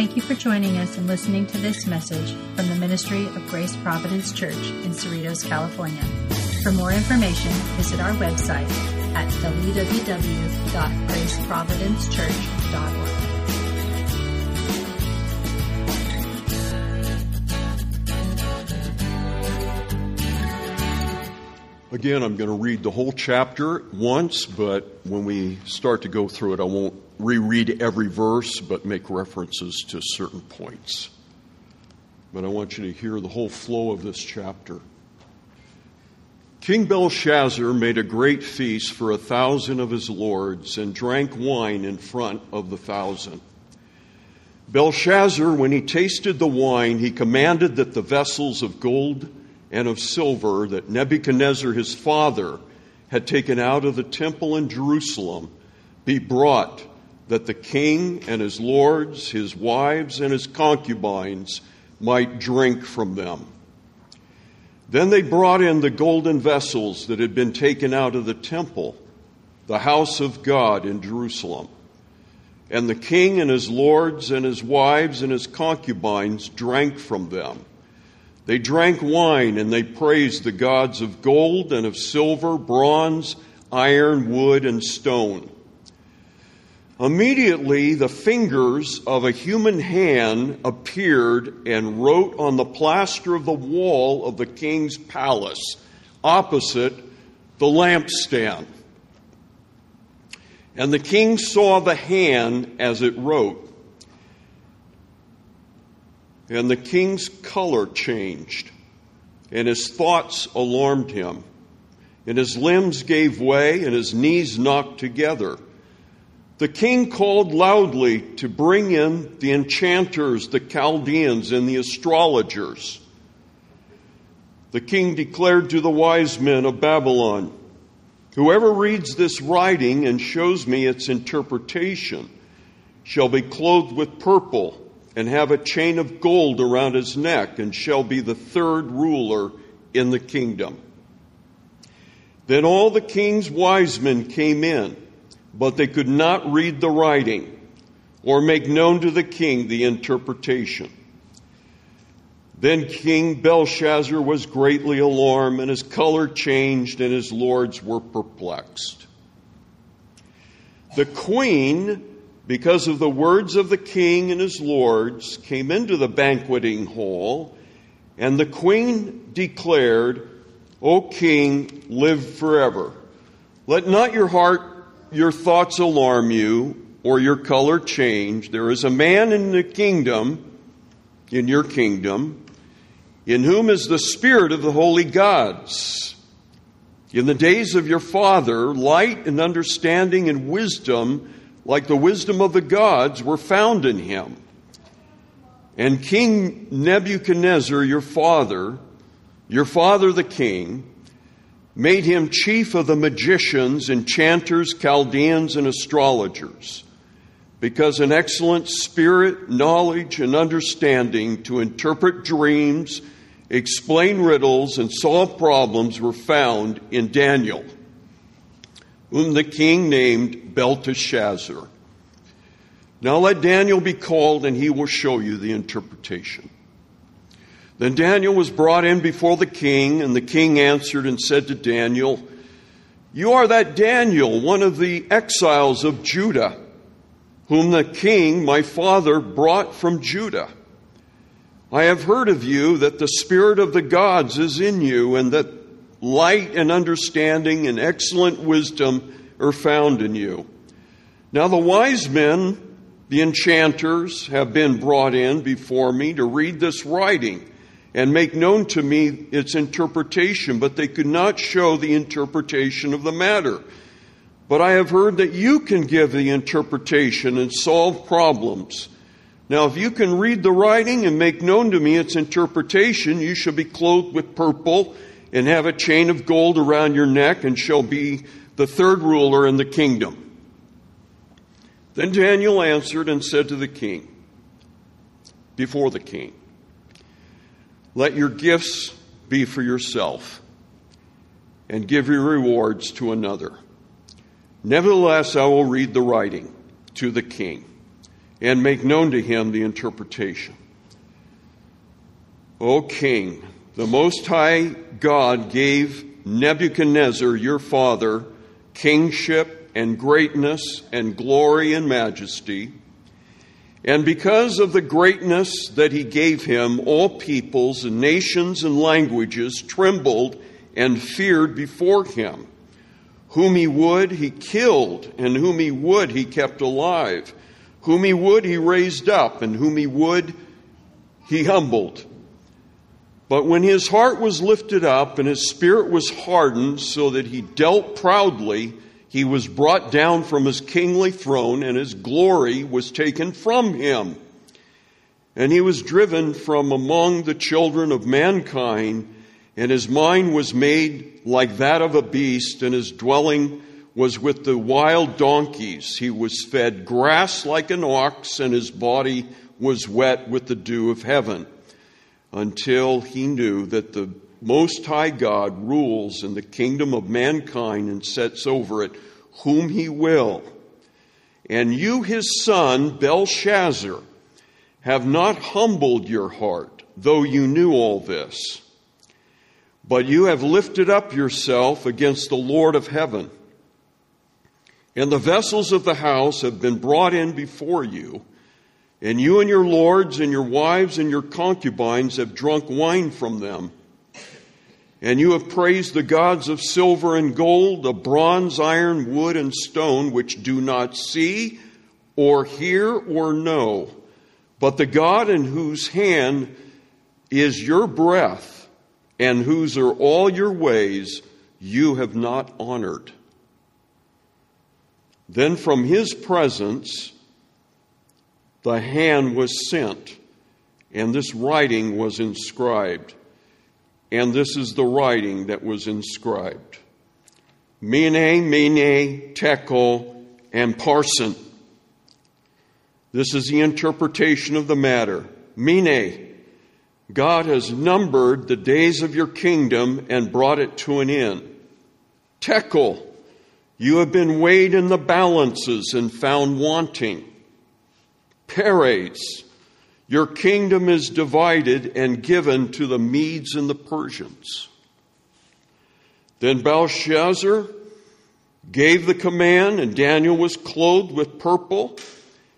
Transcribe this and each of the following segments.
Thank you for joining us and listening to this message from the Ministry of Grace Providence Church in Cerritos, California. For more information, visit our website at www.graceprovidencechurch.org. Again, I'm going to read the whole chapter once, but when we start to go through it, I won't reread every verse, but make references to certain points. But I want you to hear the whole flow of this chapter. King Belshazzar made a great feast for a thousand of his lords and drank wine in front of the thousand. Belshazzar, when he tasted the wine, he commanded that the vessels of gold and of silver that Nebuchadnezzar his father had taken out of the temple in Jerusalem be brought, that the king and his lords, his wives, and his concubines might drink from them. Then they brought in the golden vessels that had been taken out of the temple, the house of God in Jerusalem. And the king and his lords and his wives and his concubines drank from them. They drank wine and they praised the gods of gold and of silver, bronze, iron, wood, and stone. Immediately, the fingers of a human hand appeared and wrote on the plaster of the wall of the king's palace, opposite the lampstand. And the king saw the hand as it wrote. And the king's color changed, and his thoughts alarmed him. And his limbs gave way, and his knees knocked together. The king called loudly to bring in the enchanters, the Chaldeans, and the astrologers. The king declared to the wise men of Babylon Whoever reads this writing and shows me its interpretation shall be clothed with purple and have a chain of gold around his neck and shall be the third ruler in the kingdom. Then all the king's wise men came in, but they could not read the writing or make known to the king the interpretation. Then King Belshazzar was greatly alarmed, and his color changed, and his lords were perplexed. The queen because of the words of the king and his lords, came into the banqueting hall, and the queen declared, O king, live forever. Let not your heart, your thoughts alarm you, or your color change. There is a man in the kingdom, in your kingdom, in whom is the spirit of the holy gods. In the days of your father, light and understanding and wisdom like the wisdom of the gods, were found in him. And King Nebuchadnezzar, your father, your father the king, made him chief of the magicians, enchanters, Chaldeans, and astrologers, because an excellent spirit, knowledge, and understanding to interpret dreams, explain riddles, and solve problems were found in Daniel whom the king named Belteshazzar. Now let Daniel be called, and he will show you the interpretation. Then Daniel was brought in before the king, and the king answered and said to Daniel, You are that Daniel, one of the exiles of Judah, whom the king, my father, brought from Judah. I have heard of you that the Spirit of the gods is in you, and that light and understanding and excellent wisdom are found in you. Now, the wise men, the enchanters, have been brought in before me to read this writing and make known to me its interpretation, but they could not show the interpretation of the matter. But I have heard that you can give the interpretation and solve problems. Now, if you can read the writing and make known to me its interpretation, you shall be clothed with purple and have a chain of gold around your neck and shall be the third ruler in the kingdom. Then Daniel answered and said to the king, before the king, let your gifts be for yourself and give your rewards to another. Nevertheless, I will read the writing to the king. and make known to him the interpretation. O king, the Most High God gave Nebuchadnezzar, your father, kingship and greatness and glory and majesty. And because of the greatness that he gave him, all peoples and nations and languages trembled and feared before him. Whom he would, he killed, and whom he would, he kept alive. Whom he would, he raised up, and whom he would, he humbled. But when his heart was lifted up and his spirit was hardened so that he dealt proudly, he was brought down from his kingly throne and his glory was taken from him. And he was driven from among the children of mankind and his mind was made like that of a beast and his dwelling was with the wild donkeys. He was fed grass like an ox, and his body was wet with the dew of heaven, until he knew that the Most High God rules in the kingdom of mankind and sets over it whom he will. And you, his son, Belshazzar, have not humbled your heart, though you knew all this. But you have lifted up yourself against the Lord of heaven and the vessels of the house have been brought in before you, and you and your lords and your wives and your concubines have drunk wine from them. And you have praised the gods of silver and gold, of bronze, iron, wood, and stone, which do not see or hear or know, but the God in whose hand is your breath and whose are all your ways, you have not honored. Then from his presence, the hand was sent, and this writing was inscribed. And this is the writing that was inscribed Mene, Mene, Tekel, and Parsin. This is the interpretation of the matter. Mene, God has numbered the days of your kingdom and brought it to an end. Tekel, you have been weighed in the balances and found wanting. Peres, your kingdom is divided and given to the Medes and the Persians. Then Belshazzar gave the command, and Daniel was clothed with purple,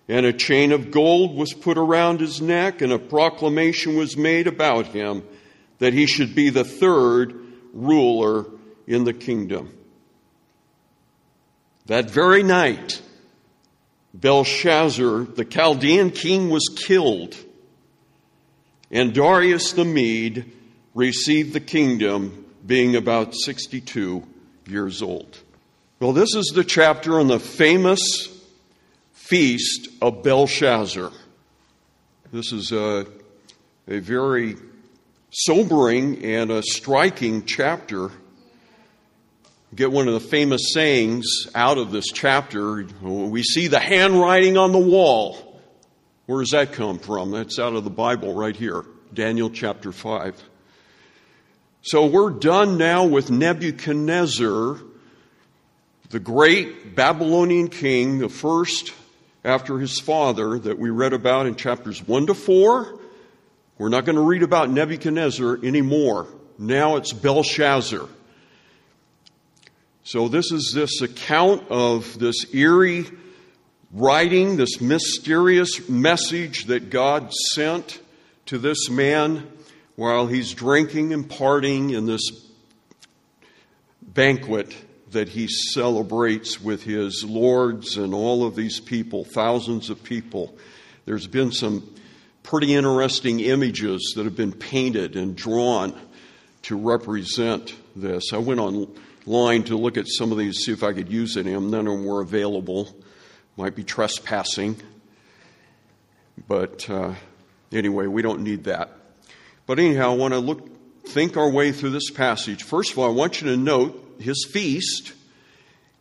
and a chain of gold was put around his neck, and a proclamation was made about him that he should be the third ruler in the kingdom. That very night, Belshazzar, the Chaldean king, was killed, and Darius the Mede received the kingdom, being about 62 years old. Well, this is the chapter on the famous feast of Belshazzar. This is a, a very sobering and a striking chapter get one of the famous sayings out of this chapter. We see the handwriting on the wall. Where does that come from? That's out of the Bible right here, Daniel chapter 5. So we're done now with Nebuchadnezzar, the great Babylonian king, the first after his father that we read about in chapters 1 to 4. We're not going to read about Nebuchadnezzar anymore. Now it's Belshazzar. So, this is this account of this eerie writing, this mysterious message that God sent to this man while he's drinking and partying in this banquet that he celebrates with his lords and all of these people, thousands of people. There's been some pretty interesting images that have been painted and drawn to represent this. I went on line to look at some of these, see if I could use any of them. None of them were available. Might be trespassing. But uh, anyway, we don't need that. But anyhow, I want to look, think our way through this passage. First of all, I want you to note his feast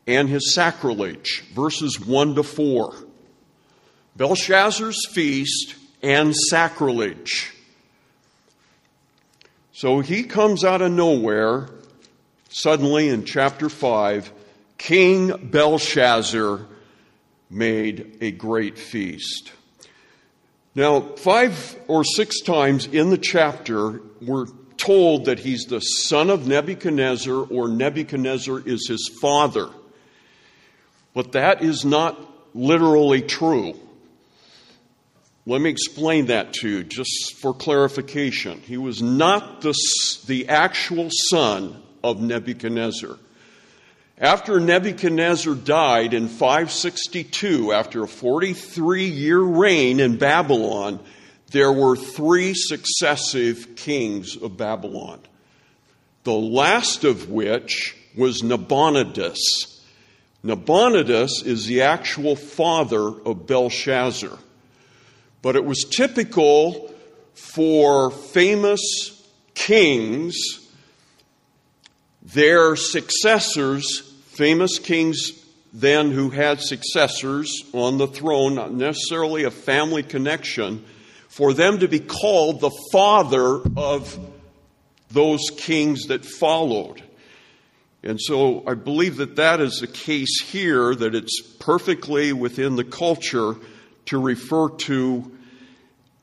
and his sacrilege, verses 1 to 4. Belshazzar's feast and sacrilege. So he comes out of nowhere Suddenly, in chapter 5, King Belshazzar made a great feast. Now, five or six times in the chapter, we're told that he's the son of Nebuchadnezzar or Nebuchadnezzar is his father. But that is not literally true. Let me explain that to you just for clarification. He was not the, the actual son of Nebuchadnezzar. After Nebuchadnezzar died in 562, after a 43 year reign in Babylon, there were three successive kings of Babylon. The last of which was Nabonidus. Nabonidus is the actual father of Belshazzar. But it was typical for famous kings, their successors famous kings then who had successors on the throne, not necessarily a family connection, for them to be called the father of those kings that followed. And so I believe that that is the case here, that it's perfectly within the culture to refer to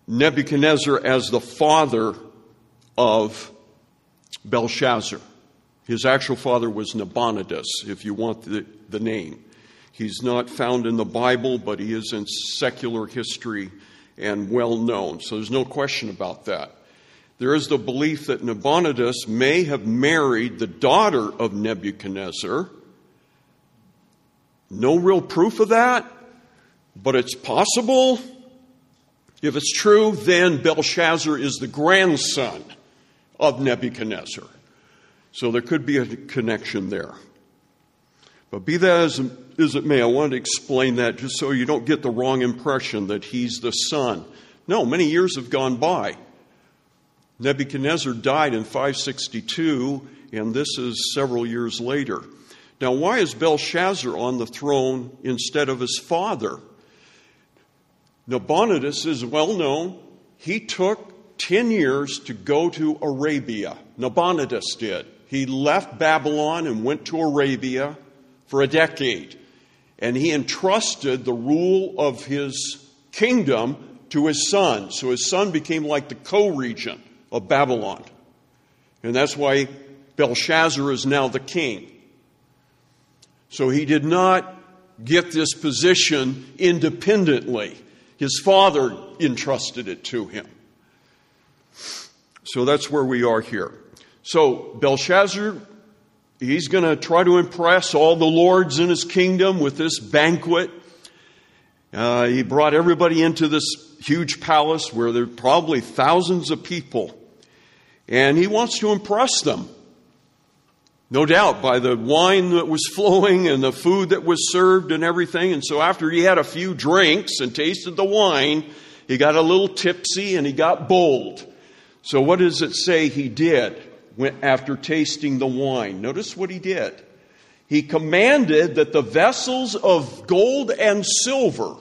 Nebuchadnezzar as the father of Belshazzar. His actual father was Nabonidus, if you want the, the name. He's not found in the Bible, but he is in secular history and well known. So there's no question about that. There is the belief that Nabonidus may have married the daughter of Nebuchadnezzar. No real proof of that, but it's possible. If it's true, then Belshazzar is the grandson of Nebuchadnezzar. So there could be a connection there. But be that as, as it may, I wanted to explain that just so you don't get the wrong impression that he's the son. No, many years have gone by. Nebuchadnezzar died in 562, and this is several years later. Now, why is Belshazzar on the throne instead of his father? Nabonidus is well known. He took 10 years to go to Arabia. Nabonidus did. He left Babylon and went to Arabia for a decade. And he entrusted the rule of his kingdom to his son. So his son became like the co regent of Babylon. And that's why Belshazzar is now the king. So he did not get this position independently. His father entrusted it to him. So that's where we are here. So Belshazzar, he's going to try to impress all the lords in his kingdom with this banquet. Uh, he brought everybody into this huge palace where there are probably thousands of people. And he wants to impress them. No doubt by the wine that was flowing and the food that was served and everything. And so after he had a few drinks and tasted the wine, he got a little tipsy and he got bold. So what does it say he did? After tasting the wine. Notice what he did. He commanded that the vessels of gold and silver,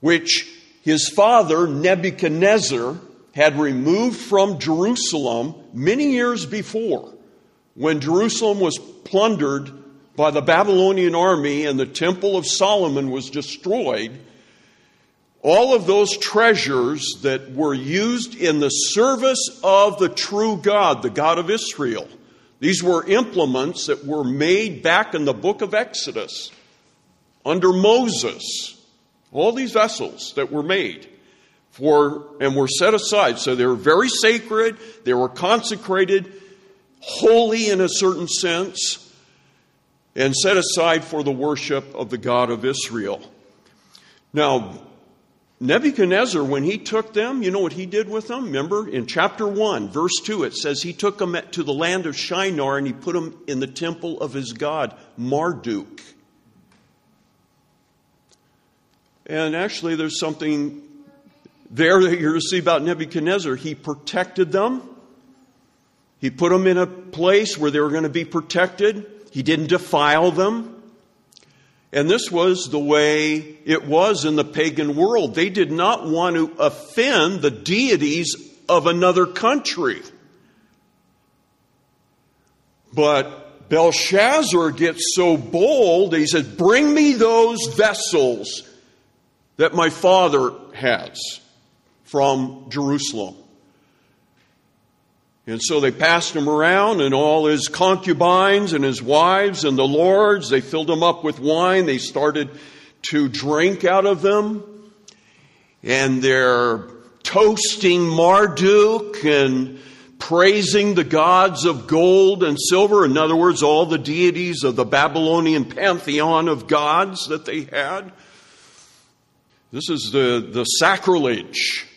which his father Nebuchadnezzar had removed from Jerusalem many years before, when Jerusalem was plundered by the Babylonian army and the Temple of Solomon was destroyed, all of those treasures that were used in the service of the true God, the God of Israel. These were implements that were made back in the book of Exodus under Moses. All these vessels that were made for and were set aside. So they were very sacred, they were consecrated, holy in a certain sense, and set aside for the worship of the God of Israel. Now, Nebuchadnezzar, when he took them, you know what he did with them? Remember in chapter 1, verse 2, it says he took them to the land of Shinar and he put them in the temple of his god, Marduk. And actually, there's something there that you're to see about Nebuchadnezzar. He protected them, he put them in a place where they were going to be protected, he didn't defile them. And this was the way it was in the pagan world. They did not want to offend the deities of another country. But Belshazzar gets so bold, he says, Bring me those vessels that my father has from Jerusalem. And so they passed him around, and all his concubines and his wives and the lords, they filled him up with wine. They started to drink out of them. And they're toasting Marduk and praising the gods of gold and silver. In other words, all the deities of the Babylonian pantheon of gods that they had. This is the, the sacrilege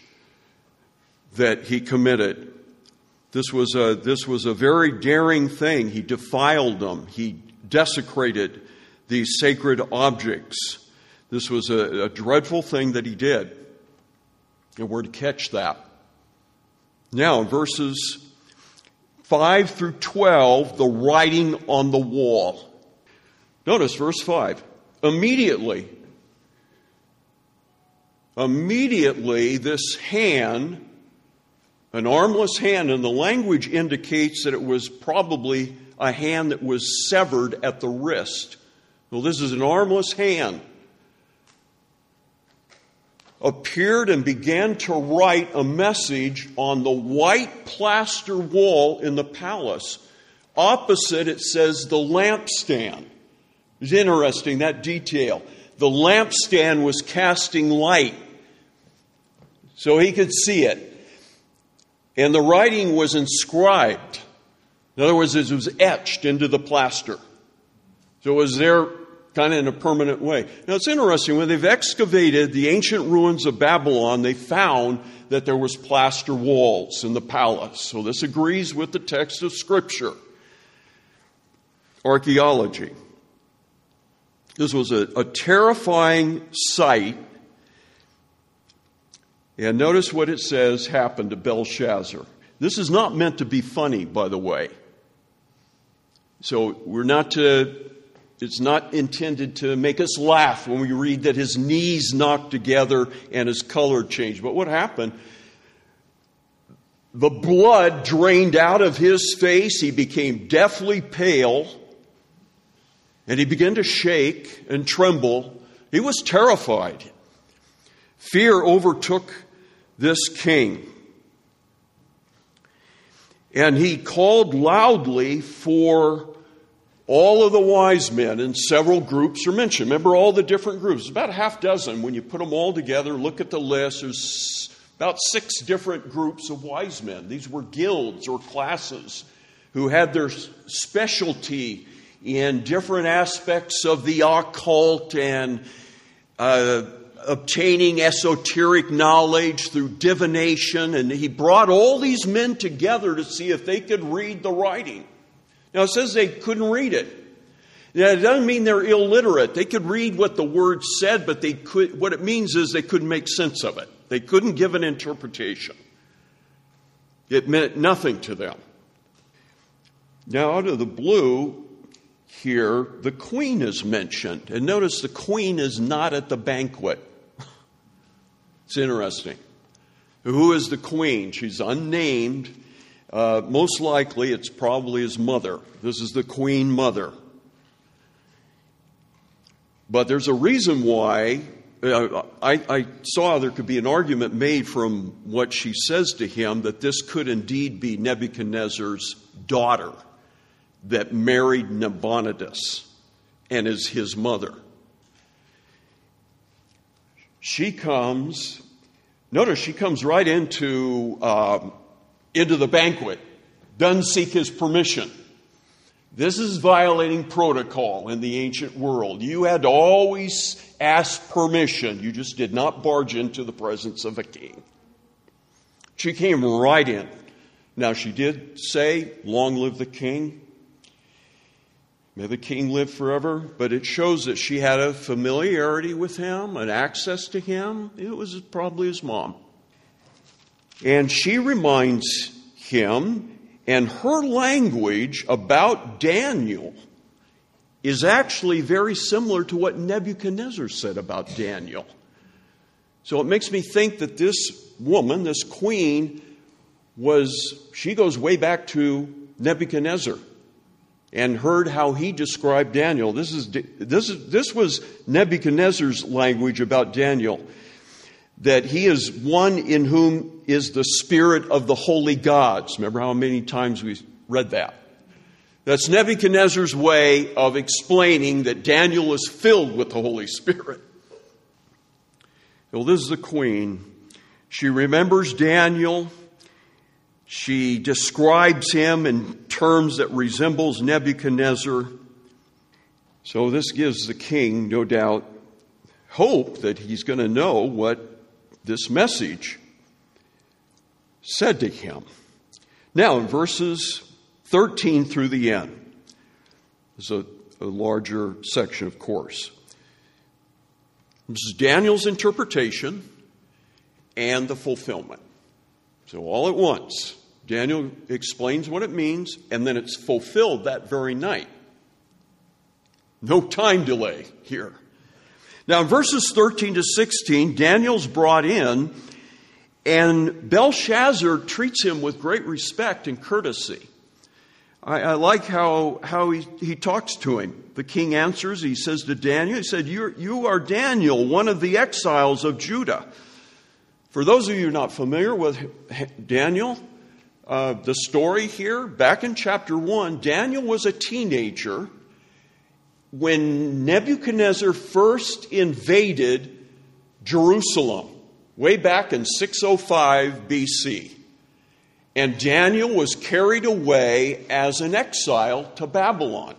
that he committed. This was, a, this was a very daring thing. He defiled them, he desecrated these sacred objects. This was a, a dreadful thing that he did. And we're to catch that. Now, in verses 5 through 12, the writing on the wall. Notice verse 5. Immediately, immediately, this hand an armless hand, and the language indicates that it was probably a hand that was severed at the wrist. Well, this is an armless hand. Appeared and began to write a message on the white plaster wall in the palace. Opposite, it says the lampstand. It's interesting, that detail. The lampstand was casting light so he could see it. And the writing was inscribed. In other words, it was etched into the plaster. So it was there kind of in a permanent way. Now it's interesting, when they've excavated the ancient ruins of Babylon, they found that there was plaster walls in the palace. So this agrees with the text of Scripture. Archaeology. This was a, a terrifying sight and notice what it says happened to Belshazzar. This is not meant to be funny, by the way. So we're not to, it's not intended to make us laugh when we read that his knees knocked together and his color changed. But what happened? The blood drained out of his face. He became deathly pale. And he began to shake and tremble. He was terrified. Fear overtook this king. And he called loudly for all of the wise men, and several groups are mentioned. Remember all the different groups? About a half dozen. When you put them all together, look at the list, there's about six different groups of wise men. These were guilds or classes who had their specialty in different aspects of the occult and uh, obtaining esoteric knowledge through divination, and he brought all these men together to see if they could read the writing. Now, it says they couldn't read it. Now, it doesn't mean they're illiterate. They could read what the word said, but they could, what it means is they couldn't make sense of it. They couldn't give an interpretation. It meant nothing to them. Now, out of the blue, here, the queen is mentioned. And notice the queen is not at the banquet. It's interesting. Who is the queen? She's unnamed. Uh, most likely, it's probably his mother. This is the queen mother. But there's a reason why uh, I, I, saw there could be an argument made from what she says to him that this could indeed be Nebuchadnezzar's daughter that married Nabonidus and is his mother. She comes Notice she comes right into, um, into the banquet, doesn't seek his permission. This is violating protocol in the ancient world. You had to always ask permission. You just did not barge into the presence of a king. She came right in. Now, she did say, Long live the king. May the king live forever. But it shows that she had a familiarity with him, an access to him. It was probably his mom. And she reminds him, and her language about Daniel is actually very similar to what Nebuchadnezzar said about Daniel. So it makes me think that this woman, this queen, was, she goes way back to Nebuchadnezzar and heard how he described Daniel. This, is, this, is, this was Nebuchadnezzar's language about Daniel that he is one in whom is the spirit of the holy gods. Remember how many times we read that? That's Nebuchadnezzar's way of explaining that Daniel is filled with the Holy Spirit. Well, this is the queen. She remembers Daniel. She describes him in terms that resembles Nebuchadnezzar. So this gives the king, no doubt, hope that he's going to know what this message said to him. Now, in verses 13 through the end, is a, a larger section, of course. This is Daniel's interpretation and the fulfillment. So, all at once, Daniel explains what it means, and then it's fulfilled that very night. No time delay here. Now, in verses 13 to 16, Daniel's brought in, and Belshazzar treats him with great respect and courtesy. I, I like how, how he, he talks to him. The king answers, he says to Daniel, he said, You're, You are Daniel, one of the exiles of Judah. For those of you not familiar with Daniel, uh, the story here, back in chapter 1, Daniel was a teenager when Nebuchadnezzar first invaded Jerusalem, way back in 605 BC. And Daniel was carried away as an exile to Babylon.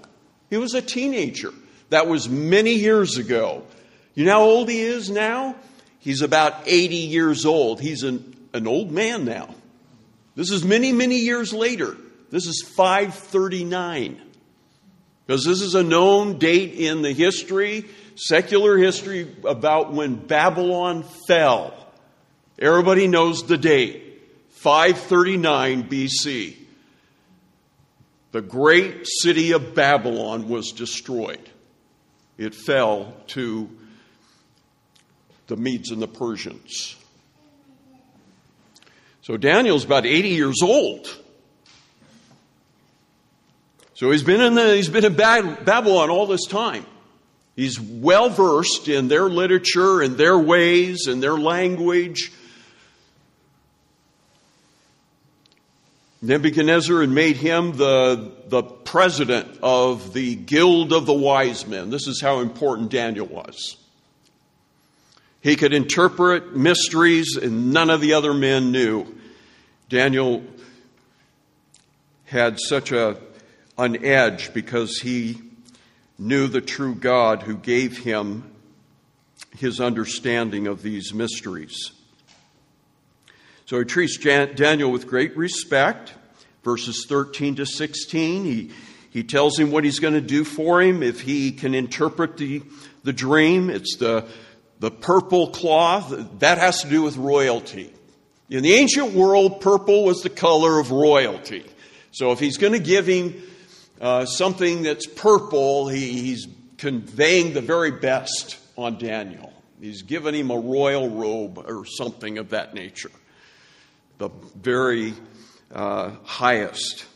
He was a teenager. That was many years ago. You know how old he is now? He's about 80 years old. He's an, an old man now. This is many, many years later. This is 539. Because this is a known date in the history, secular history, about when Babylon fell. Everybody knows the date 539 BC. The great city of Babylon was destroyed. It fell to the Medes and the Persians. So Daniel's about 80 years old. So he's been in the, he's been in Babylon all this time. He's well versed in their literature and their ways and their language. Nebuchadnezzar had made him the, the president of the Guild of the Wise Men. This is how important Daniel was. He could interpret mysteries and none of the other men knew. Daniel had such a an edge because he knew the true God who gave him his understanding of these mysteries. So he treats Daniel with great respect. Verses 13 to 16, he, he tells him what he's going to do for him if he can interpret the, the dream. It's the, the purple cloth. That has to do with royalty. In the ancient world, purple was the color of royalty. So if he's going to give him uh, something that's purple, he, he's conveying the very best on Daniel. He's given him a royal robe or something of that nature, the very uh, highest.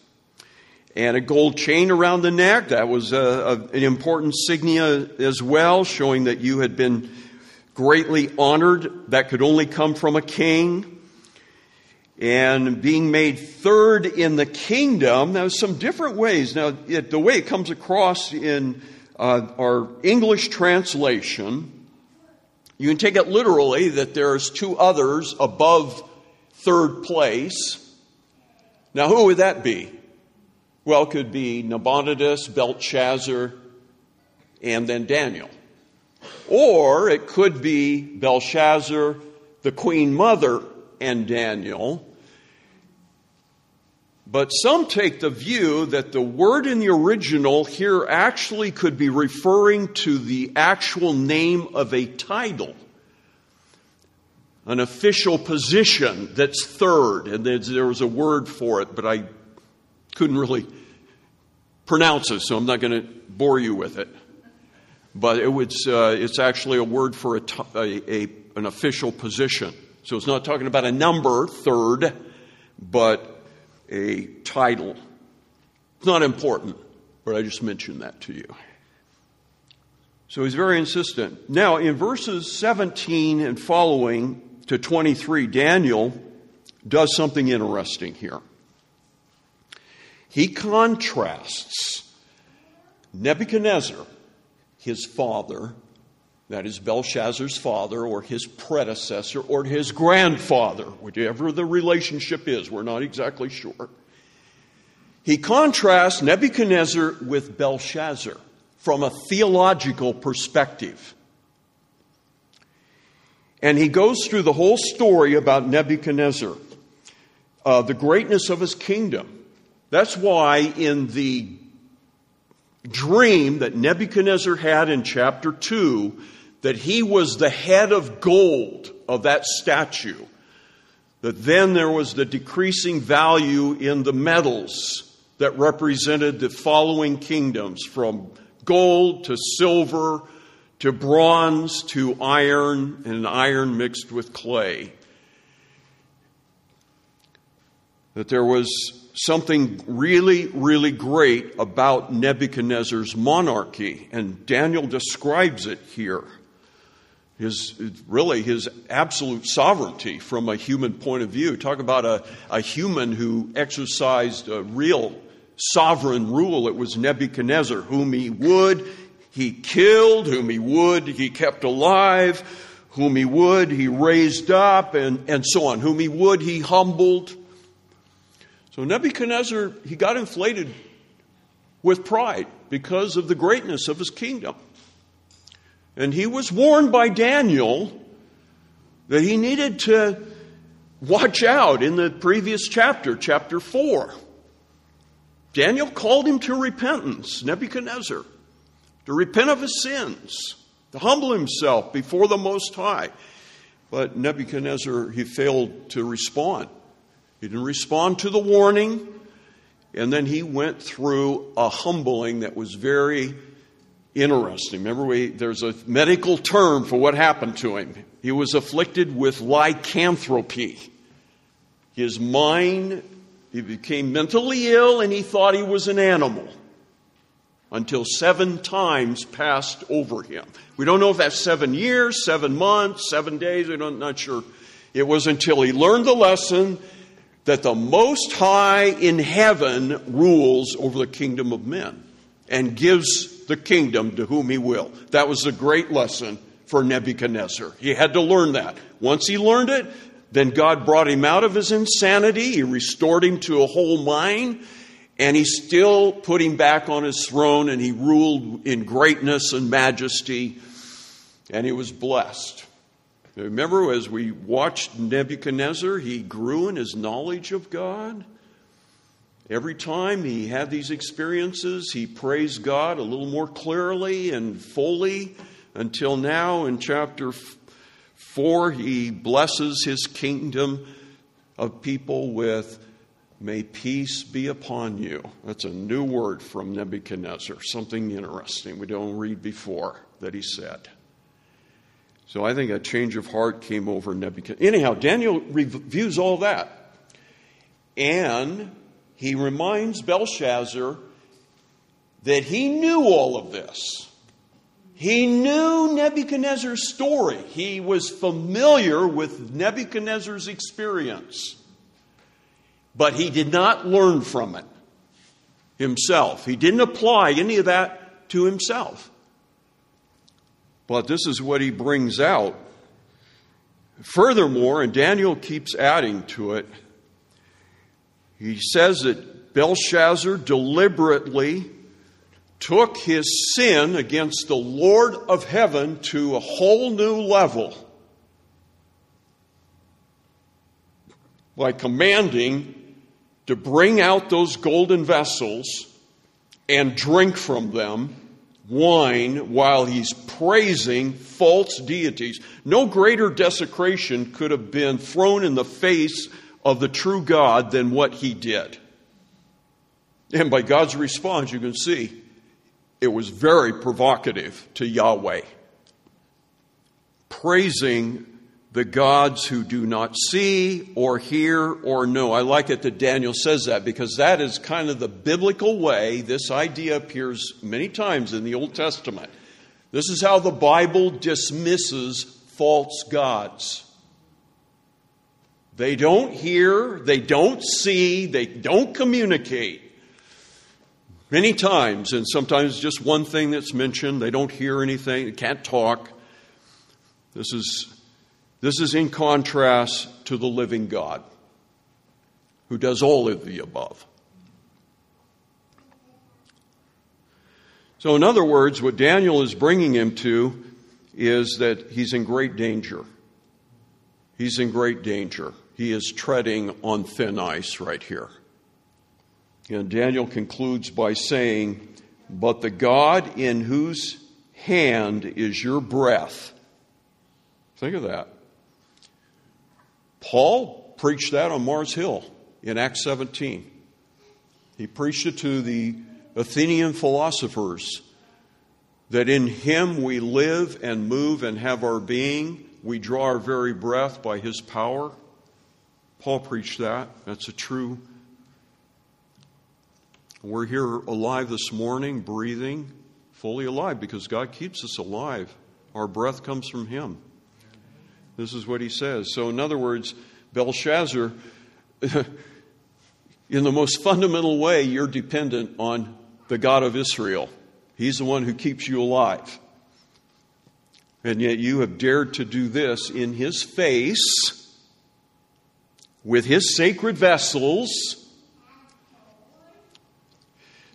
And a gold chain around the neck, that was a, a, an important signia as well, showing that you had been greatly honored. That could only come from a king and being made third in the kingdom. Now, some different ways. Now, it, the way it comes across in uh, our English translation, you can take it literally that there's two others above third place. Now, who would that be? Well, it could be Nabonidus, Belshazzar, and then Daniel. Or it could be Belshazzar, the queen mother, and Daniel. But some take the view that the word in the original here actually could be referring to the actual name of a title, an official position that's third. And there was a word for it, but I couldn't really pronounce it, so I'm not going to bore you with it. But it was, uh, it's actually a word for a, a, a, an official position. So it's not talking about a number, third, but a title. It's not important. But I just mentioned that to you. So he's very insistent. Now, in verses 17 and following to 23, Daniel does something interesting here. He contrasts Nebuchadnezzar, his father, that is Belshazzar's father, or his predecessor, or his grandfather, whichever the relationship is, we're not exactly sure. He contrasts Nebuchadnezzar with Belshazzar from a theological perspective. And he goes through the whole story about Nebuchadnezzar, uh, the greatness of his kingdom. That's why in the dream that Nebuchadnezzar had in chapter 2, that he was the head of gold of that statue, that then there was the decreasing value in the metals that represented the following kingdoms from gold to silver to bronze to iron and iron mixed with clay. That there was something really, really great about Nebuchadnezzar's monarchy, and Daniel describes it here. His, really, his absolute sovereignty from a human point of view. Talk about a, a human who exercised a real sovereign rule. It was Nebuchadnezzar, whom he would, he killed, whom he would, he kept alive, whom he would, he raised up, and, and so on. Whom he would, he humbled. So Nebuchadnezzar, he got inflated with pride because of the greatness of his kingdom. And he was warned by Daniel that he needed to watch out in the previous chapter, chapter 4. Daniel called him to repentance, Nebuchadnezzar, to repent of his sins, to humble himself before the Most High. But Nebuchadnezzar, he failed to respond. He didn't respond to the warning, and then he went through a humbling that was very interesting. Remember, we, there's a medical term for what happened to him. He was afflicted with lycanthropy. His mind he became mentally ill and he thought he was an animal until seven times passed over him. We don't know if that's seven years, seven months, seven days, we're not sure. It was until he learned the lesson that the Most High in heaven rules over the kingdom of men and gives the kingdom to whom he will. That was a great lesson for Nebuchadnezzar. He had to learn that. Once he learned it, then God brought him out of his insanity. He restored him to a whole mind. And he still put him back on his throne and he ruled in greatness and majesty. And he was blessed. Remember, as we watched Nebuchadnezzar, he grew in his knowledge of God. Every time he had these experiences, he praised God a little more clearly and fully until now in chapter 4, he blesses his kingdom of people with, May peace be upon you. That's a new word from Nebuchadnezzar, something interesting we don't read before that he said. So I think a change of heart came over Nebuchadnezzar. Anyhow, Daniel reviews all that. And he reminds Belshazzar that he knew all of this. He knew Nebuchadnezzar's story. He was familiar with Nebuchadnezzar's experience. But he did not learn from it himself. He didn't apply any of that to himself. But this is what he brings out. Furthermore, and Daniel keeps adding to it, he says that Belshazzar deliberately took his sin against the Lord of heaven to a whole new level by commanding to bring out those golden vessels and drink from them wine while he's praising false deities. No greater desecration could have been thrown in the face of the true God than what he did. And by God's response, you can see it was very provocative to Yahweh, praising the gods who do not see or hear or know. I like it that Daniel says that because that is kind of the biblical way this idea appears many times in the Old Testament. This is how the Bible dismisses false gods. They don't hear, they don't see, they don't communicate. Many times, and sometimes just one thing that's mentioned, they don't hear anything, they can't talk. This is, this is in contrast to the living God who does all of the above. So, in other words, what Daniel is bringing him to is that he's in great danger. He's in great danger. He is treading on thin ice right here. And Daniel concludes by saying, But the God in whose hand is your breath. Think of that. Paul preached that on Mars Hill in Acts 17. He preached it to the Athenian philosophers that in him we live and move and have our being. We draw our very breath by his power. Paul preached that. That's a true. We're here alive this morning, breathing, fully alive, because God keeps us alive. Our breath comes from him. This is what he says. So, in other words, Belshazzar, in the most fundamental way, you're dependent on the God of Israel. He's the one who keeps you alive. And yet you have dared to do this in his face with his sacred vessels.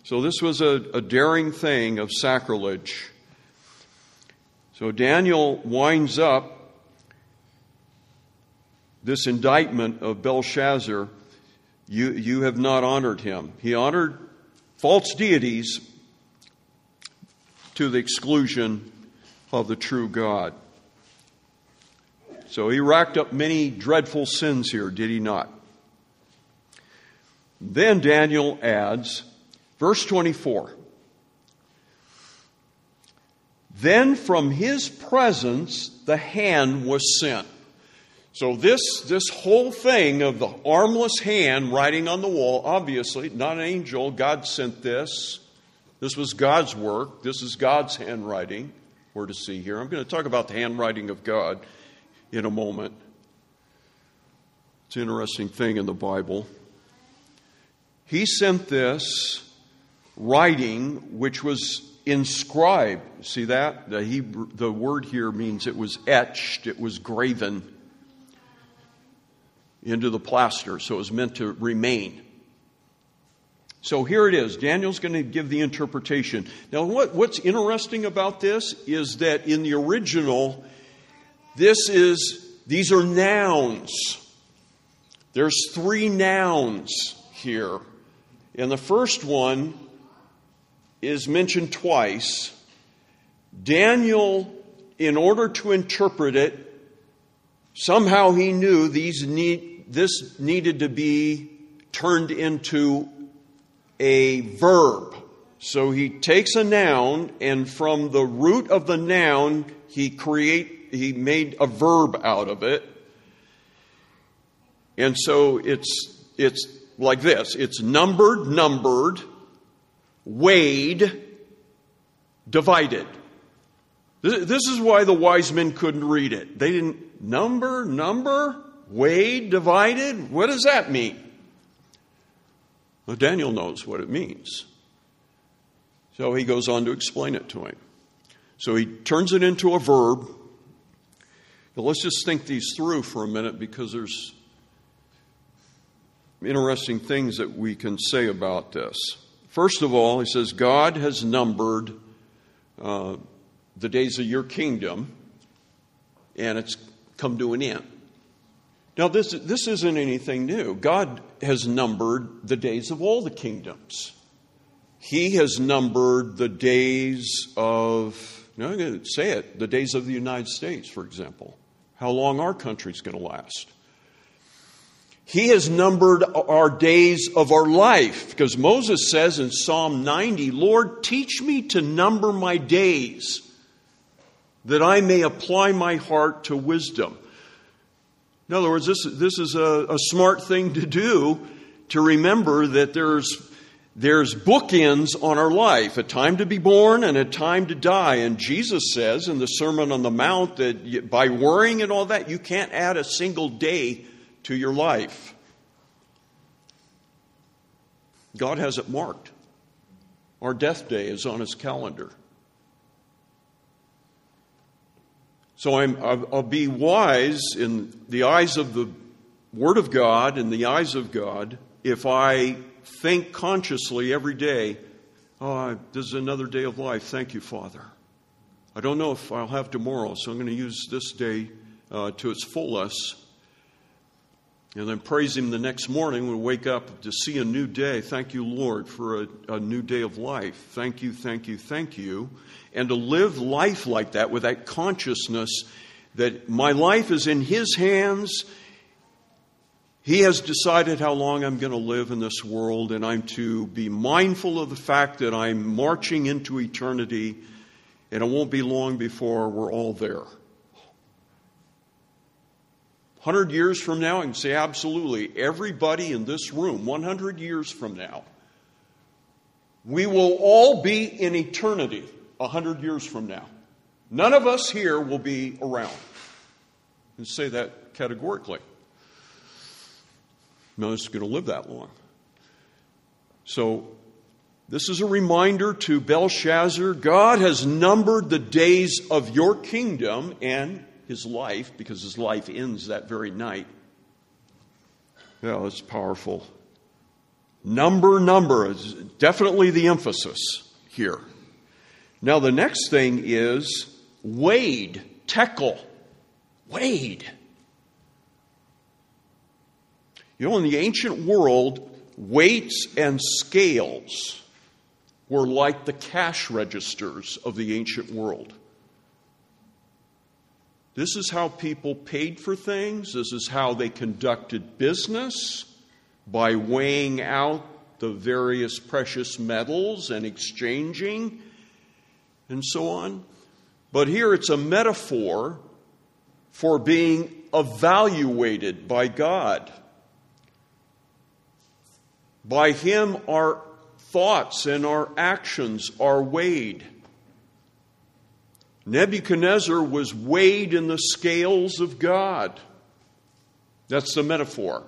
So this was a, a daring thing of sacrilege. So Daniel winds up this indictment of Belshazzar. You, you have not honored him. He honored false deities to the exclusion of the true God. So he racked up many dreadful sins here, did he not? Then Daniel adds, verse 24 Then from his presence the hand was sent. So this, this whole thing of the armless hand writing on the wall, obviously, not an angel, God sent this. This was God's work. This is God's handwriting we're to see here. I'm going to talk about the handwriting of God in a moment. It's an interesting thing in the Bible. He sent this writing which was inscribed. See that? The, Hebrew, the word here means it was etched, it was graven into the plaster, so it was meant to remain. So here it is. Daniel's going to give the interpretation. Now, what, what's interesting about this is that in the original, this is, these are nouns. There's three nouns here. And the first one is mentioned twice. Daniel, in order to interpret it, somehow he knew these need, this needed to be turned into a verb. So he takes a noun, and from the root of the noun, he create he made a verb out of it. And so it's it's like this. It's numbered, numbered, weighed, divided. This is why the wise men couldn't read it. They didn't number, number, weighed, divided? What does that mean? Well, Daniel knows what it means. So he goes on to explain it to him. So he turns it into a verb. Now let's just think these through for a minute because there's interesting things that we can say about this. First of all, he says, God has numbered uh, the days of your kingdom, and it's come to an end. Now, this, this isn't anything new. God has numbered the days of all the kingdoms. He has numbered the days of, no, I'm going to say it, the days of the United States, for example. How long our country's going to last. He has numbered our days of our life because Moses says in Psalm 90, Lord, teach me to number my days that I may apply my heart to wisdom. In other words, this, this is a, a smart thing to do to remember that there's, there's bookends on our life a time to be born and a time to die. And Jesus says in the Sermon on the Mount that by worrying and all that, you can't add a single day to your life. God has it marked. Our death day is on his calendar. So i will be wise in the eyes of the Word of God, in the eyes of God, if I think consciously every day, oh, this is another day of life. Thank you, Father. I don't know if I'll have tomorrow, so I'm going to use this day uh, to its fullest. And then praise Him the next morning when we wake up to see a new day. Thank you, Lord, for a, a new day of life. Thank you, thank you, thank you and to live life like that with that consciousness that my life is in His hands. He has decided how long I'm going to live in this world, and I'm to be mindful of the fact that I'm marching into eternity, and it won't be long before we're all there. 100 years from now, I can say absolutely everybody in this room, 100 years from now, we will all be in eternity. 100 years from now. None of us here will be around. And say that categorically. None of us going to live that long. So, this is a reminder to Belshazzar God has numbered the days of your kingdom and his life, because his life ends that very night. Yeah, that's powerful. Number, number is definitely the emphasis here. Now, the next thing is weighed, tekel, weighed. You know, in the ancient world, weights and scales were like the cash registers of the ancient world. This is how people paid for things. This is how they conducted business by weighing out the various precious metals and exchanging and so on. But here it's a metaphor for being evaluated by God. By Him, our thoughts and our actions are weighed. Nebuchadnezzar was weighed in the scales of God. That's the metaphor.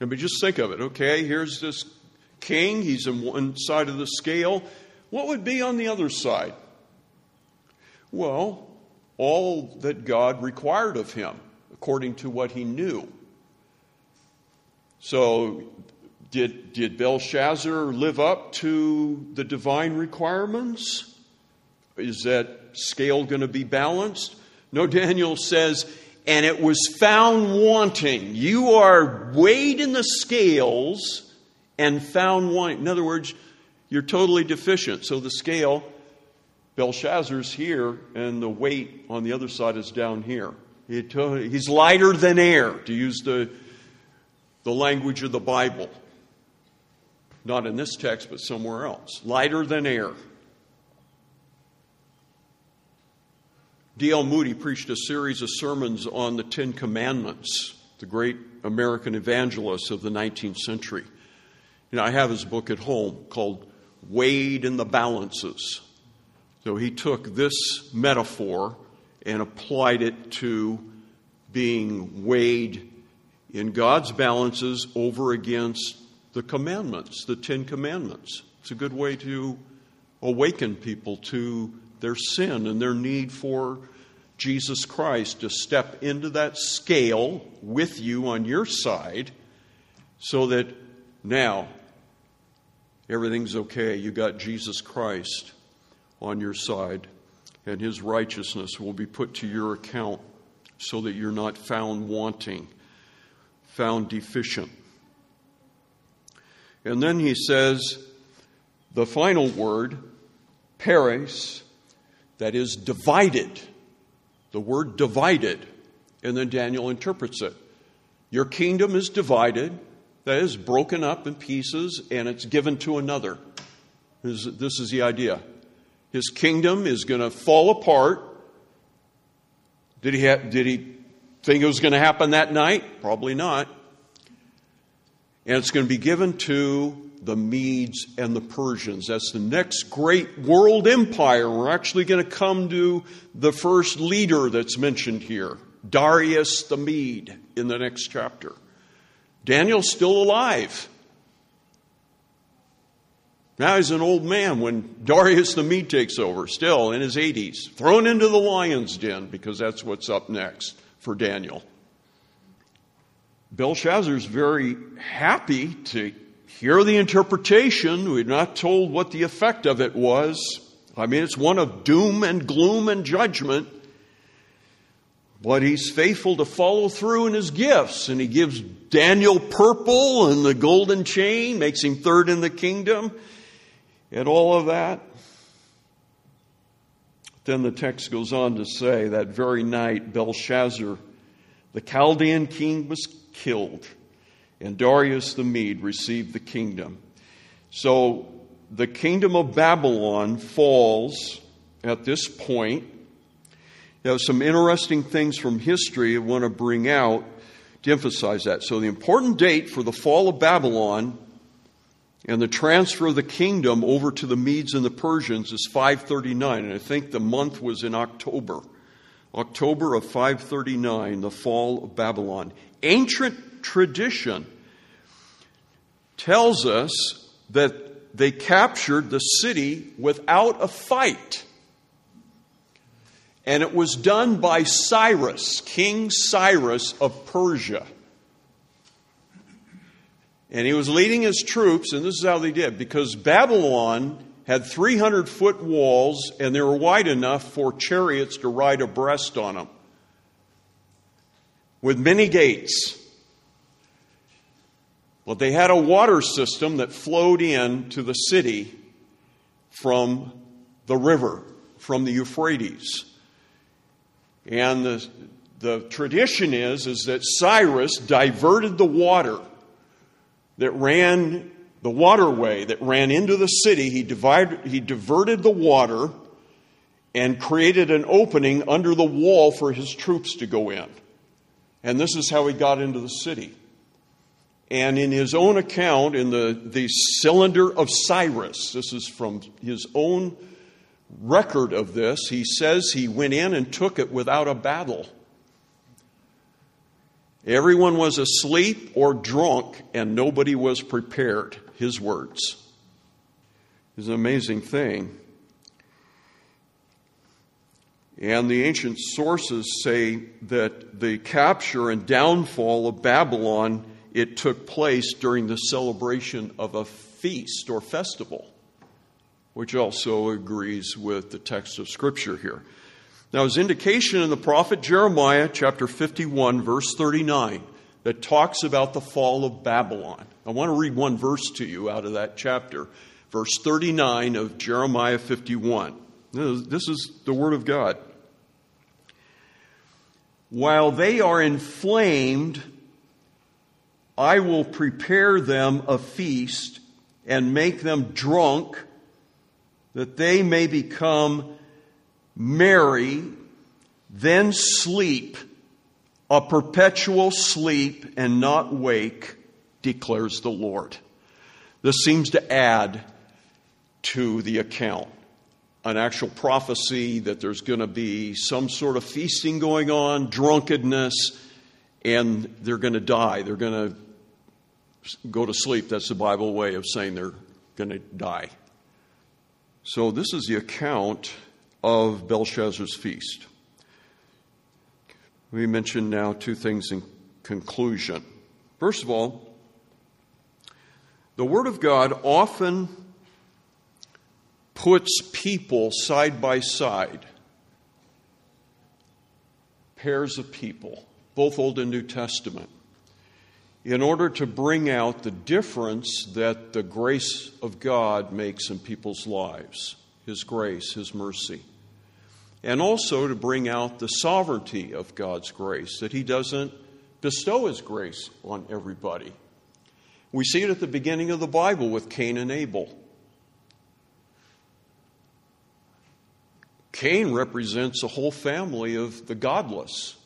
I mean, just think of it. Okay, here's this king, he's on one side of the scale. What would be on the other side? Well, all that God required of him, according to what he knew. So, did, did Belshazzar live up to the divine requirements? Is that scale going to be balanced? No, Daniel says, and it was found wanting. You are weighed in the scales and found wanting. In other words, you're totally deficient. So the scale Belshazzar's here, and the weight on the other side is down here. He's lighter than air, to use the, the language of the Bible. Not in this text, but somewhere else. Lighter than air. D.L. Moody preached a series of sermons on the Ten Commandments, the great American evangelist of the 19th century. Know, I have his book at home called Weighed in the Balances. So he took this metaphor and applied it to being weighed in God's balances over against the commandments, the Ten Commandments. It's a good way to awaken people to their sin and their need for Jesus Christ to step into that scale with you on your side so that now everything's okay. You got Jesus Christ on your side, and his righteousness will be put to your account so that you're not found wanting, found deficient. And then he says the final word, peres, that is divided. The word divided. And then Daniel interprets it. Your kingdom is divided, that is, broken up in pieces, and it's given to another. This is the idea. His kingdom is going to fall apart. Did he, have, did he Think it was going to happen that night? Probably not. And it's going to be given to the Medes and the Persians. That's the next great world empire. We're actually going to come to the first leader that's mentioned here Darius the Mede in the next chapter. Daniel's still alive. Now he's an old man when Darius the Mede takes over, still in his 80s, thrown into the lion's den because that's what's up next for Daniel. Belshazzar's very happy to hear the interpretation. We're not told what the effect of it was. I mean, it's one of doom and gloom and judgment. But he's faithful to follow through in his gifts, and he gives Daniel purple and the golden chain, makes him third in the kingdom and all of that. Then the text goes on to say that very night, Belshazzar, the Chaldean king, was killed, and Darius the Mede received the kingdom. So the kingdom of Babylon falls at this point. Are some interesting things from history I want to bring out to emphasize that. So, the important date for the fall of Babylon and the transfer of the kingdom over to the Medes and the Persians is 539, and I think the month was in October. October of 539, the fall of Babylon. Ancient tradition tells us that they captured the city without a fight. And it was done by Cyrus, King Cyrus of Persia. And he was leading his troops, and this is how they did because Babylon had 300 foot walls and they were wide enough for chariots to ride abreast on them with many gates. But they had a water system that flowed in to the city from the river, from the Euphrates. And the, the tradition is, is that Cyrus diverted the water that ran the waterway that ran into the city. He, divided, he diverted the water and created an opening under the wall for his troops to go in. And this is how he got into the city. And in his own account, in the, the Cylinder of Cyrus, this is from his own record of this, he says he went in and took it without a battle. Everyone was asleep or drunk, and nobody was prepared. His words. It's an amazing thing. And the ancient sources say that the capture and downfall of Babylon it took place during the celebration of a feast or festival, which also agrees with the text of Scripture here. Now, there's indication in the prophet Jeremiah, chapter 51, verse 39, that talks about the fall of Babylon. I want to read one verse to you out of that chapter, verse 39 of Jeremiah 51. This is the Word of God. While they are inflamed, I will prepare them a feast and make them drunk, that they may become merry, then sleep, a perpetual sleep and not wake, declares the Lord. This seems to add to the account an actual prophecy that there's going to be some sort of feasting going on, drunkenness, and they're going to die. They're going to go to sleep. That's the Bible way of saying they're going to die. So, this is the account of Belshazzar's feast. We mention now two things in conclusion. First of all, the Word of God often puts people side by side, pairs of people, both Old and New Testament, in order to bring out the difference that the grace of God makes in people's lives His grace, His mercy and also to bring out the sovereignty of God's grace, that He doesn't bestow His grace on everybody. We see it at the beginning of the Bible with Cain and Abel. Cain represents a whole family of the godless.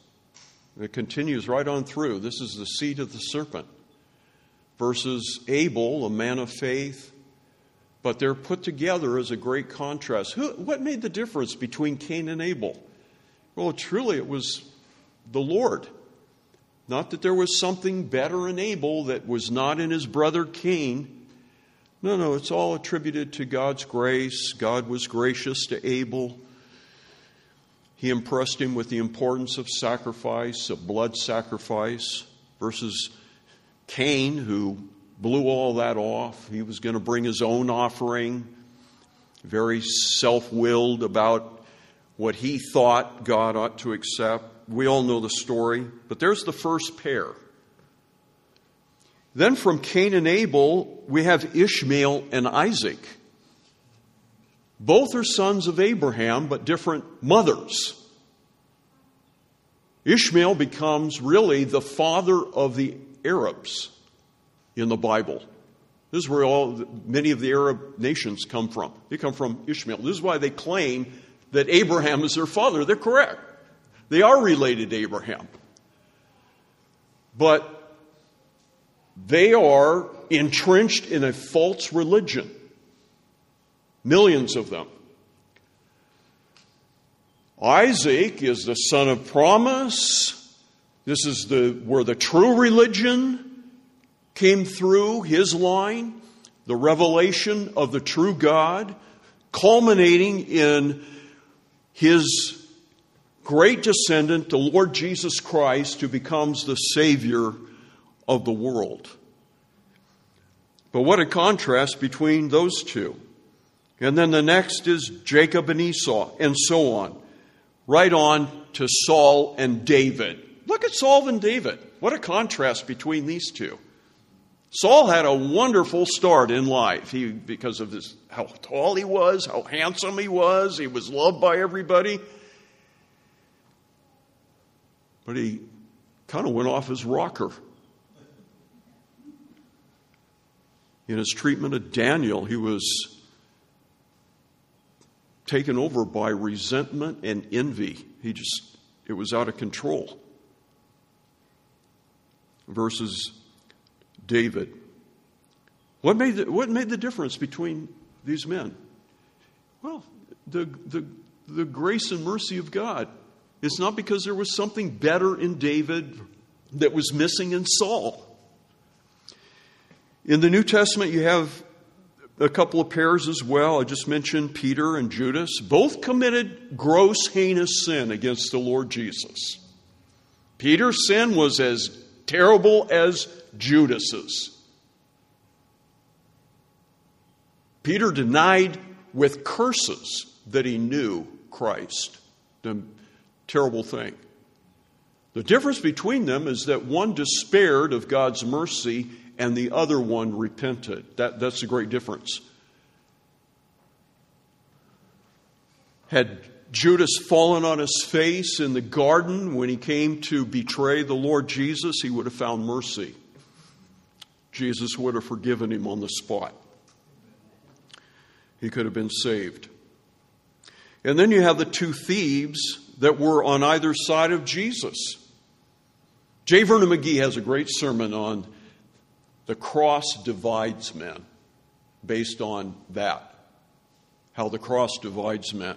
It continues right on through. This is the seed of the serpent versus Abel, a man of faith. But they're put together as a great contrast. Who, what made the difference between Cain and Abel? Well, truly, it was the Lord. Not that there was something better in Abel that was not in his brother Cain. No, no, it's all attributed to God's grace. God was gracious to Abel. He impressed him with the importance of sacrifice, of blood sacrifice, versus Cain, who blew all that off. He was going to bring his own offering, very self willed about what he thought God ought to accept. We all know the story, but there's the first pair. Then from Cain and Abel, we have Ishmael and Isaac. Both are sons of Abraham, but different mothers. Ishmael becomes really the father of the Arabs in the Bible. This is where all many of the Arab nations come from. They come from Ishmael. This is why they claim that Abraham is their father. They're correct. They are related to Abraham. But they are entrenched in a false religion. Millions of them. Isaac is the son of promise. This is the, where the true religion came through his line, the revelation of the true God, culminating in his great descendant, the Lord Jesus Christ, who becomes the Savior of the world. But what a contrast between those two. And then the next is Jacob and Esau, and so on. Right on to Saul and David. Look at Saul and David. What a contrast between these two. Saul had a wonderful start in life he, because of his, how tall he was, how handsome he was, he was loved by everybody. But he kind of went off his rocker. In his treatment of Daniel, he was taken over by resentment and envy. He just, it was out of control. Versus David. What made the, what made the difference between these men? Well, the, the, the grace and mercy of God. It's not because there was something better in David that was missing in Saul. In the New Testament, you have a couple of pairs as well. I just mentioned Peter and Judas. Both committed gross, heinous sin against the Lord Jesus. Peter's sin was as terrible as Judas's. Peter denied with curses that he knew Christ. The terrible thing. The difference between them is that one despaired of God's mercy and the other one repented. That, that's a great difference. Had Judas fallen on his face in the garden when he came to betray the Lord Jesus, he would have found mercy. Jesus would have forgiven him on the spot. He could have been saved. And then you have the two thieves that were on either side of Jesus. J. Vernon McGee has a great sermon on the cross divides men based on that, how the cross divides men.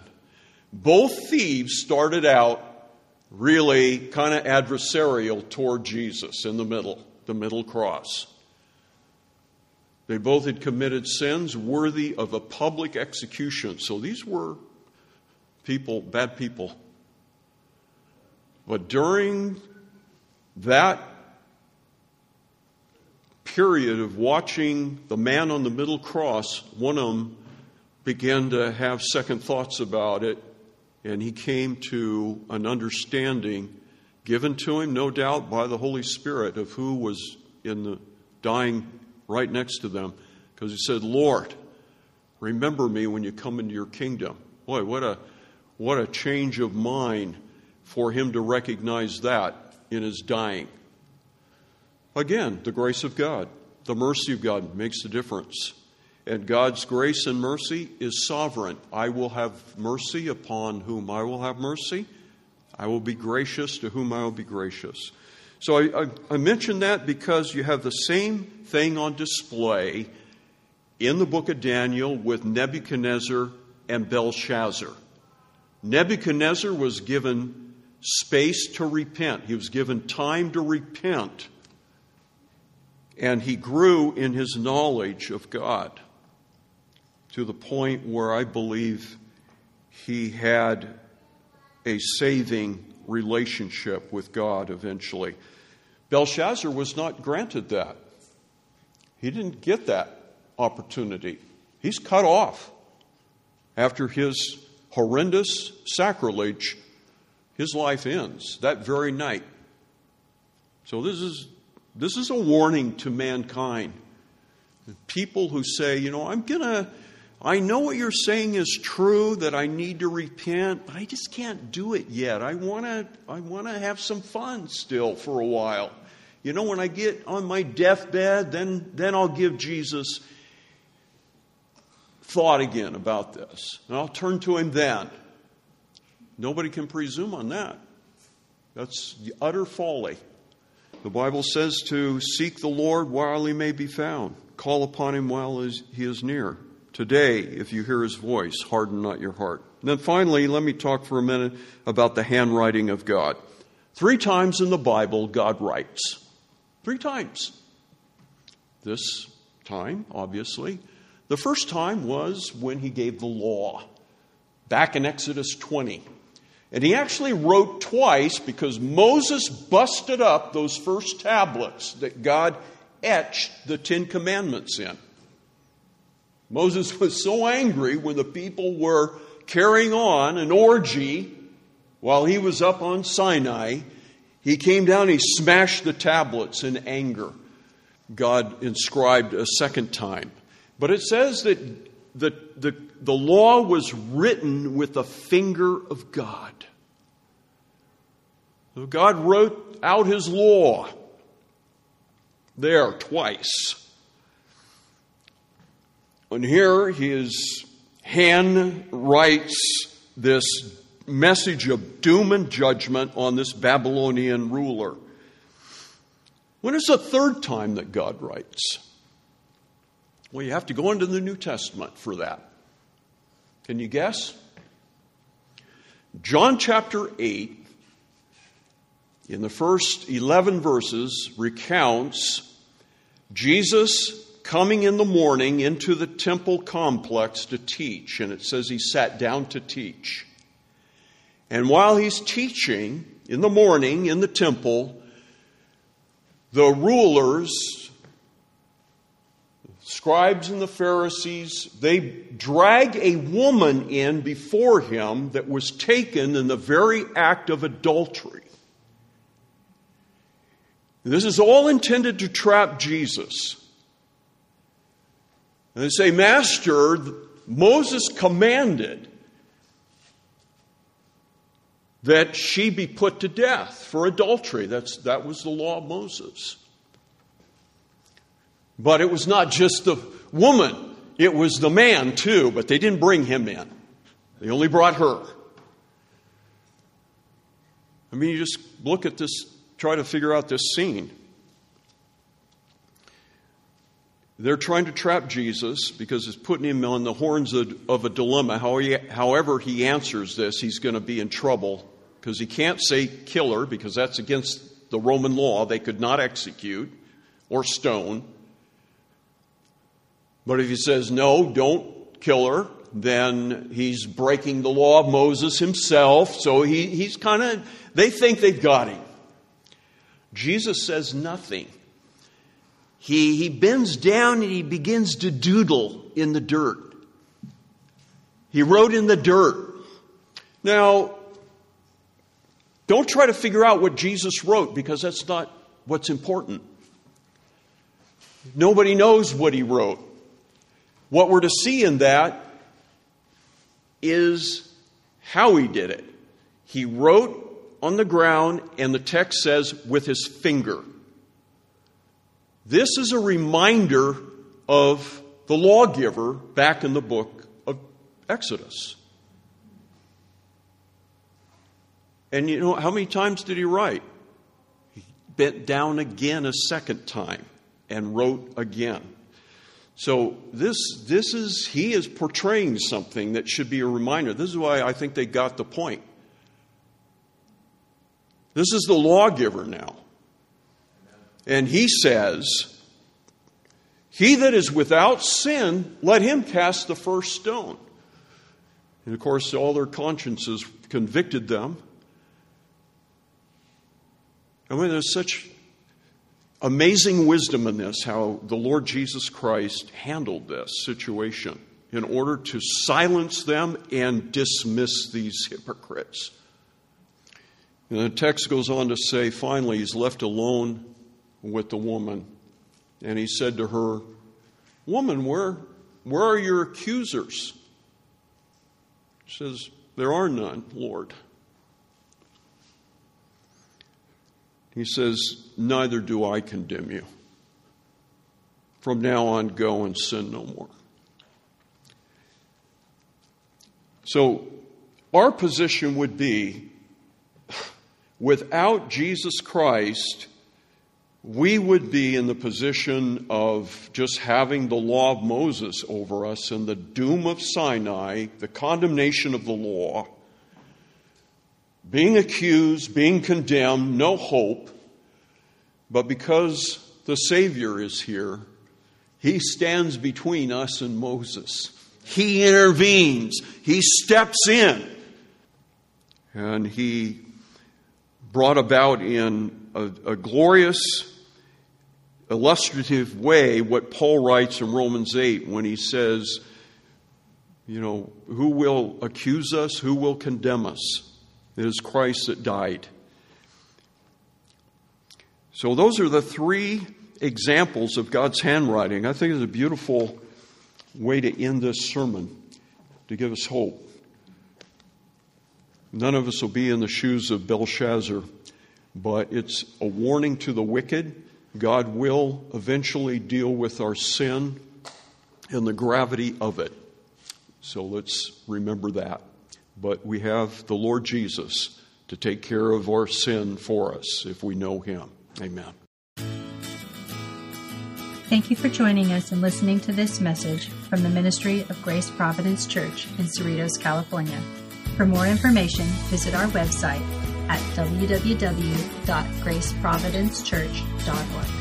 Both thieves started out really kind of adversarial toward Jesus in the middle, the middle cross. They both had committed sins worthy of a public execution. So these were people, bad people. But during that period of watching the man on the middle cross, one of them began to have second thoughts about it, and he came to an understanding given to him, no doubt, by the Holy Spirit of who was in the dying right next to them. Because he said, Lord, remember me when you come into your kingdom. Boy, what a what a change of mind for him to recognize that in his dying. Again, the grace of God, the mercy of God makes the difference. And God's grace and mercy is sovereign. I will have mercy upon whom I will have mercy, I will be gracious to whom I will be gracious. So I, I, I mention that because you have the same thing on display in the book of Daniel with Nebuchadnezzar and Belshazzar. Nebuchadnezzar was given space to repent, he was given time to repent, and he grew in his knowledge of God to the point where I believe he had a saving relationship with God eventually. Belshazzar was not granted that. He didn't get that opportunity. He's cut off after his horrendous sacrilege. His life ends that very night. So this is this is a warning to mankind. People who say, you know, I'm going to I know what you're saying is true that I need to repent, but I just can't do it yet. I want to I want to have some fun still for a while. You know, when I get on my deathbed, then then I'll give Jesus thought again about this. And I'll turn to him then. Nobody can presume on that. That's utter folly. The Bible says to seek the Lord while he may be found, call upon him while he is near. Today, if you hear his voice, harden not your heart. And then finally, let me talk for a minute about the handwriting of God. Three times in the Bible, God writes. Three times. This time, obviously. The first time was when he gave the law, back in Exodus 20. And he actually wrote twice because Moses busted up those first tablets that God etched the Ten Commandments in. Moses was so angry when the people were carrying on an orgy while he was up on Sinai. He came down, he smashed the tablets in anger. God inscribed a second time. But it says that the, the, the law was written with the finger of God. God wrote out his law there twice. And here his hand writes this message of doom and judgment on this Babylonian ruler. When is the third time that God writes? Well, you have to go into the New Testament for that. Can you guess? John chapter 8, in the first 11 verses, recounts Jesus coming in the morning into the temple complex to teach. And it says he sat down to teach. And while he's teaching in the morning in the temple, the rulers, scribes and the Pharisees, they drag a woman in before him that was taken in the very act of adultery. This is all intended to trap Jesus. And they say, Master, Moses commanded that she be put to death for adultery. That's, that was the law of Moses. But it was not just the woman, it was the man too, but they didn't bring him in. They only brought her. I mean, you just look at this, try to figure out this scene. They're trying to trap Jesus because it's putting him on the horns of, of a dilemma. However, he answers this, he's going to be in trouble because he can't say killer because that's against the Roman law. They could not execute or stone. But if he says, no, don't kill her, then he's breaking the law of Moses himself. So he, he's kind of, they think they've got him. Jesus says nothing he, he bends down and he begins to doodle in the dirt. He wrote in the dirt. Now, don't try to figure out what Jesus wrote because that's not what's important. Nobody knows what he wrote. What we're to see in that is how he did it. He wrote on the ground, and the text says, with his finger. This is a reminder of the lawgiver back in the book of Exodus. And you know, how many times did he write? He bent down again a second time and wrote again. So this, this is, he is portraying something that should be a reminder. This is why I think they got the point. This is the lawgiver now. And he says, He that is without sin, let him cast the first stone. And of course, all their consciences convicted them. I mean, there's such amazing wisdom in this, how the Lord Jesus Christ handled this situation in order to silence them and dismiss these hypocrites. And the text goes on to say, finally, he's left alone with the woman. And he said to her, Woman, where, where are your accusers? She says, There are none, Lord. He says, Neither do I condemn you. From now on, go and sin no more. So, our position would be without Jesus Christ, we would be in the position of just having the law of Moses over us and the doom of Sinai, the condemnation of the law being accused, being condemned, no hope. But because the Savior is here, He stands between us and Moses. He intervenes, He steps in, and He brought about in a, a glorious, illustrative way what Paul writes in Romans 8 when he says, You know, who will accuse us? Who will condemn us? It is Christ that died. So, those are the three examples of God's handwriting. I think it's a beautiful way to end this sermon to give us hope. None of us will be in the shoes of Belshazzar, but it's a warning to the wicked. God will eventually deal with our sin and the gravity of it. So let's remember that but we have the Lord Jesus to take care of our sin for us if we know Him. Amen. Thank you for joining us and listening to this message from the Ministry of Grace Providence Church in Cerritos, California. For more information, visit our website at www.graceprovidencechurch.org.